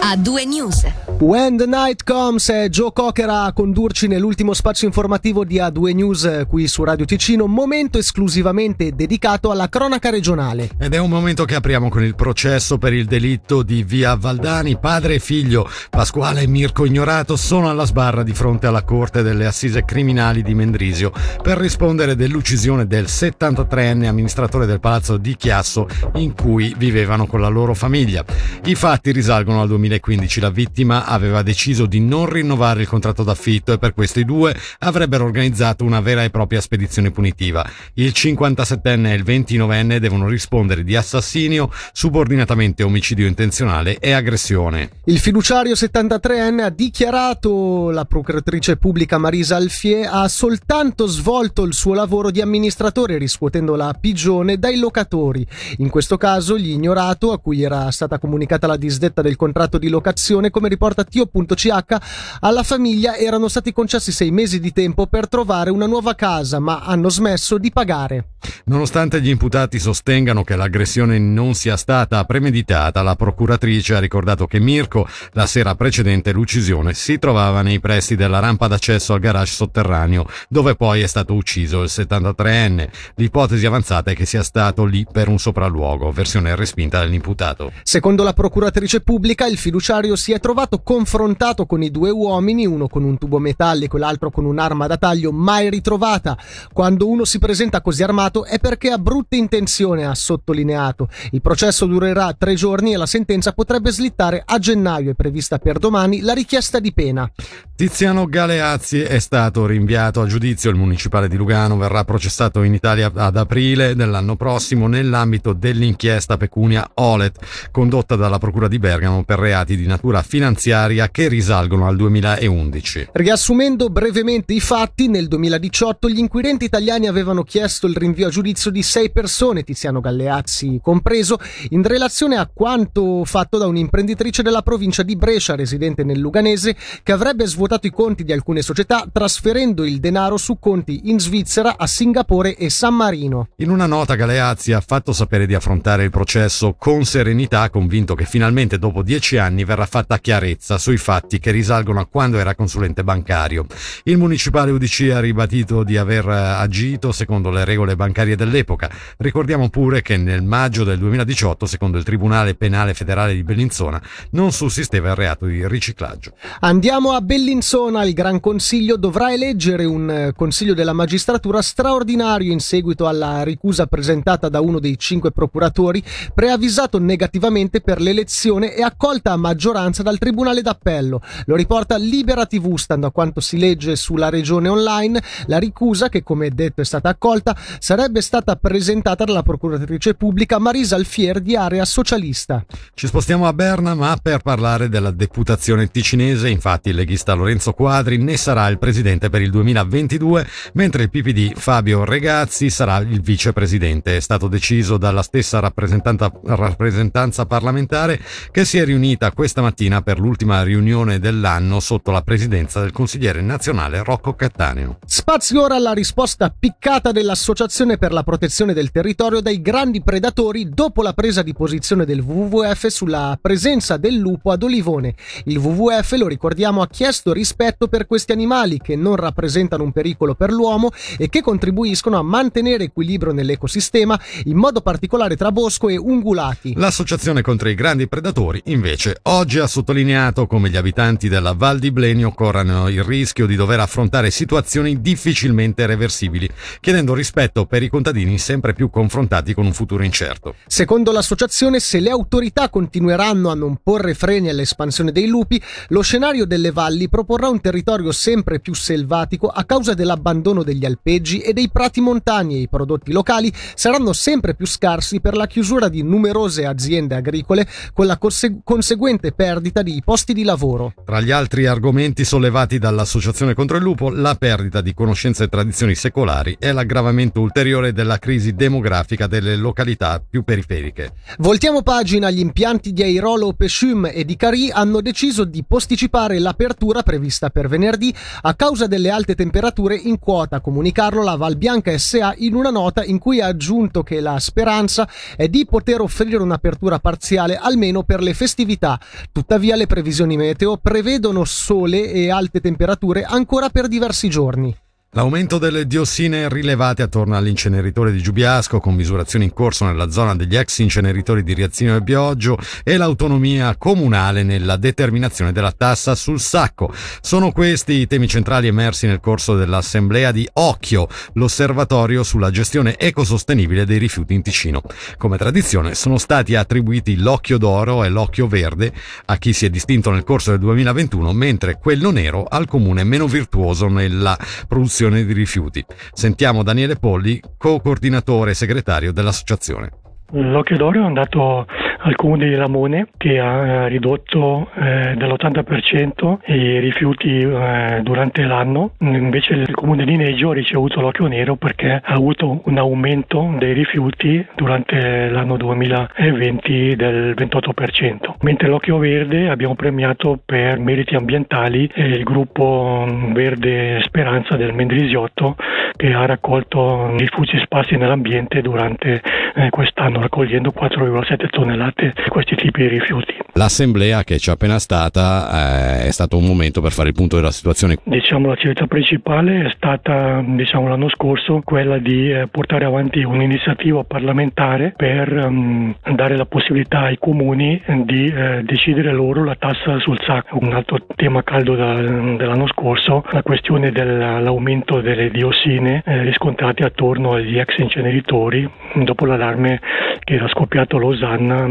a due news. When the Night Comes è Joe Cocker a condurci nell'ultimo spazio informativo di A2 News qui su Radio Ticino, momento esclusivamente dedicato alla cronaca regionale. Ed è un momento che apriamo con il processo per il delitto di Via Valdani. Padre e figlio, Pasquale e Mirko Ignorato, sono alla sbarra di fronte alla Corte delle Assise Criminali di Mendrisio per rispondere dell'uccisione del 73enne amministratore del palazzo di Chiasso in cui vivevano con la loro famiglia. I fatti risalgono al 2015. La vittima aveva deciso di non rinnovare il contratto d'affitto e per questo i due avrebbero organizzato una vera e propria spedizione punitiva. Il 57enne e il 29enne devono rispondere di assassinio, subordinatamente omicidio intenzionale e aggressione. Il fiduciario 73enne ha dichiarato la procuratrice pubblica Marisa Alfie ha soltanto svolto il suo lavoro di amministratore riscuotendo la pigione dai locatori. In questo caso gli ignorato, a cui era stata comunicata la disdetta del contratto di locazione, come riporta Tio.ch, alla famiglia erano stati concessi sei mesi di tempo per trovare una nuova casa, ma hanno smesso di pagare. Nonostante gli imputati sostengano che l'aggressione non sia stata premeditata, la procuratrice ha ricordato che Mirko, la sera precedente l'uccisione, si trovava nei pressi della rampa d'accesso al garage sotterraneo, dove poi è stato ucciso il 73enne. L'ipotesi avanzata è che sia stato lì per un sopralluogo, versione respinta dall'imputato. Secondo la procuratrice pubblica, il fiduciario si è trovato confrontato con i due uomini, uno con un tubo metallico e l'altro con un'arma da taglio mai ritrovata. Quando uno si presenta così armato è perché ha brutte intenzioni, ha sottolineato. Il processo durerà tre giorni e la sentenza potrebbe slittare a gennaio. È prevista per domani la richiesta di pena. Tiziano Galeazzi è stato rinviato a giudizio. Il municipale di Lugano verrà processato in Italia ad aprile dell'anno prossimo nell'ambito dell'inchiesta pecunia Olet condotta dalla Procura di Bergamo per reati di natura finanziaria che risalgono al 2011. Riassumendo brevemente i fatti, nel 2018 gli inquirenti italiani avevano chiesto il rinvio a giudizio di sei persone, Tiziano Galleazzi compreso, in relazione a quanto fatto da un'imprenditrice della provincia di Brescia, residente nel Luganese, che avrebbe svuotato i conti di alcune società trasferendo il denaro su conti in Svizzera, a Singapore e San Marino. In una nota Galeazzi ha fatto sapere di affrontare il processo con serenità, convinto che finalmente dopo dieci anni verrà fatta chiarezza sui fatti che risalgono a quando era consulente bancario. Il municipale UDC ha ribadito di aver agito secondo le regole bancarie dell'epoca. Ricordiamo pure che nel maggio del 2018, secondo il Tribunale Penale Federale di Bellinzona, non sussisteva il reato di riciclaggio. Andiamo a Bellinzona, il Gran Consiglio dovrà eleggere un Consiglio della Magistratura straordinario in seguito alla ricusa presentata da uno dei cinque procuratori, preavvisato negativamente per l'elezione e accolta a maggioranza dal Tribunale d'Appello. Lo riporta Libera TV, stando a quanto si legge sulla regione online, la ricusa, che come detto è stata accolta, sarebbe stata presentata dalla procuratrice pubblica Marisa Alfier di area socialista. Ci spostiamo a Berna, ma per parlare della deputazione ticinese, infatti il leghista Lorenzo Quadri ne sarà il presidente per il 2022, mentre il PPD Fabio Regazzi sarà il vicepresidente. È stato deciso dalla stessa rappresentanza parlamentare che si è riunita questa mattina per l'ultima riunione dell'anno sotto la presidenza del consigliere nazionale Rocco Cattaneo. Spazio ora alla risposta piccata dell'Associazione per la protezione del territorio dai grandi predatori dopo la presa di posizione del WWF sulla presenza del lupo ad Olivone. Il WWF, lo ricordiamo, ha chiesto rispetto per questi animali che non rappresentano un pericolo per l'uomo e che contribuiscono a mantenere equilibrio nell'ecosistema, in modo particolare tra bosco e ungulati. L'associazione contro i grandi predatori, invece, oggi ha sottolineato come gli abitanti della Val di Blenio corrano il rischio di dover affrontare situazioni difficilmente reversibili, chiedendo rispetto per i contadini sempre più confrontati con un futuro incerto. Secondo l'associazione, se le autorità continueranno a non porre freni all'espansione dei lupi, lo scenario delle valli proporrà un territorio sempre più selvatico a causa dell'abbandono degli alpeggi e dei prati montani e i prodotti locali saranno sempre più scarsi per la chiusura di numerose aziende agricole con la conse- conseguente perdita di posti di lavoro. Tra gli altri argomenti sollevati dall'Associazione contro il lupo, la perdita di conoscenze e tradizioni secolari e l'aggravamento ulteriore della crisi demografica delle località più periferiche. Voltiamo pagina, gli impianti di Airolo Pescium e di Cari hanno deciso di posticipare l'apertura prevista prevista per venerdì a causa delle alte temperature in quota, comunicarlo la Val Bianca SA in una nota in cui ha aggiunto che la speranza è di poter offrire un'apertura parziale almeno per le festività. Tuttavia le previsioni meteo prevedono sole e alte temperature ancora per diversi giorni. L'aumento delle diossine rilevate attorno all'inceneritore di Giubiasco, con misurazioni in corso nella zona degli ex inceneritori di Riazzino e Bioggio, e l'autonomia comunale nella determinazione della tassa sul sacco. Sono questi i temi centrali emersi nel corso dell'assemblea di Occhio, l'osservatorio sulla gestione ecosostenibile dei rifiuti in Ticino. Come tradizione sono stati attribuiti l'occhio d'oro e l'occhio verde a chi si è distinto nel corso del 2021, mentre quello nero al comune meno virtuoso nella produzione gestione di rifiuti. Sentiamo Daniele Polli, co-coordinatore e segretario dell'associazione. L'occhio d'oro è andato al comune di Lamone che ha eh, ridotto eh, dell'80% i rifiuti eh, durante l'anno, invece il comune di Neggio ha ricevuto l'occhio nero perché ha avuto un aumento dei rifiuti durante l'anno 2020 del 28%, mentre l'occhio verde abbiamo premiato per meriti ambientali il gruppo Verde Speranza del Mendrisiotto che ha raccolto rifiuti sparsi nell'ambiente durante eh, quest'anno raccogliendo 4,7 tonnellate di questi tipi di rifiuti. L'assemblea che c'è appena stata eh, è stato un momento per fare il punto della situazione. Diciamo l'attività principale è stata diciamo, l'anno scorso quella di eh, portare avanti un'iniziativa parlamentare per um, dare la possibilità ai comuni di eh, decidere loro la tassa sul sacco. Un altro tema caldo da, dell'anno scorso, la questione dell'aumento delle diossine eh, riscontrate attorno agli ex inceneritori dopo l'allarme che era scoppiato a Losanna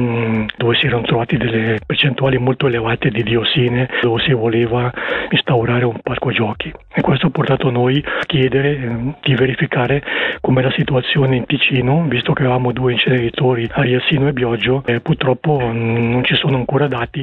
dove si erano trovati delle percentuali molto elevate di diossine dove si voleva instaurare un parco giochi e questo ha portato noi a chiedere mm, di verificare com'è la situazione in Ticino visto che avevamo due inceneritori a Riassino e Bioggio e purtroppo mm, non ci sono ancora dati.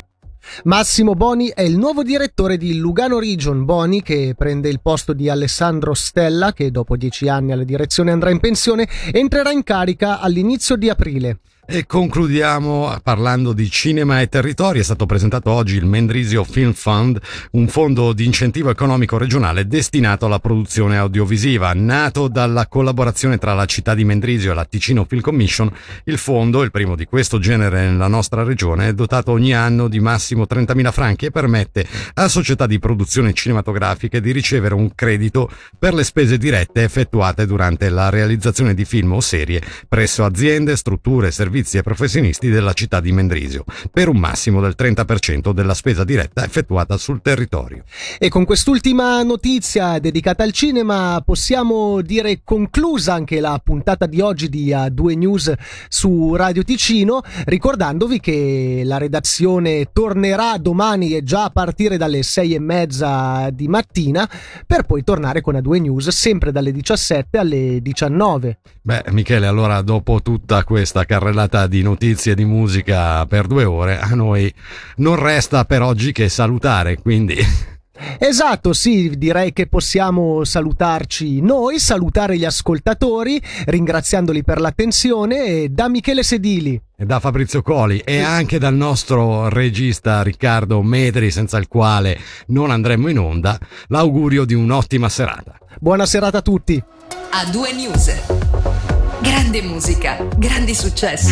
Massimo Boni è il nuovo direttore di Lugano Region. Boni che prende il posto di Alessandro Stella che dopo dieci anni alla direzione andrà in pensione entrerà in carica all'inizio di aprile. E concludiamo parlando di cinema e territori. È stato presentato oggi il Mendrisio Film Fund, un fondo di incentivo economico regionale destinato alla produzione audiovisiva. Nato dalla collaborazione tra la città di Mendrisio e la Ticino Film Commission, il fondo, il primo di questo genere nella nostra regione, è dotato ogni anno di massimo 30.000 franchi e permette a società di produzione cinematografiche di ricevere un credito per le spese dirette effettuate durante la realizzazione di film o serie presso aziende, strutture, servizi servizi e professionisti della città di Mendrisio, per un massimo del 30% della spesa diretta effettuata sul territorio. E con quest'ultima notizia dedicata al cinema possiamo dire conclusa anche la puntata di oggi di A2 News su Radio Ticino, ricordandovi che la redazione tornerà domani e già a partire dalle 6 e mezza di mattina per poi tornare con A2 News sempre dalle 17 alle 19. Beh, Michele, allora dopo tutta questa carrellata carrellata di notizie di musica per due ore, a noi non resta per oggi che salutare, quindi... Esatto, sì, direi che possiamo salutarci noi, salutare gli ascoltatori, ringraziandoli per l'attenzione e da Michele Sedili. E da Fabrizio Coli e anche dal nostro regista Riccardo Medri, senza il quale non andremmo in onda, l'augurio di un'ottima serata. Buona serata a tutti. A due news. Grande musica, grandi successi.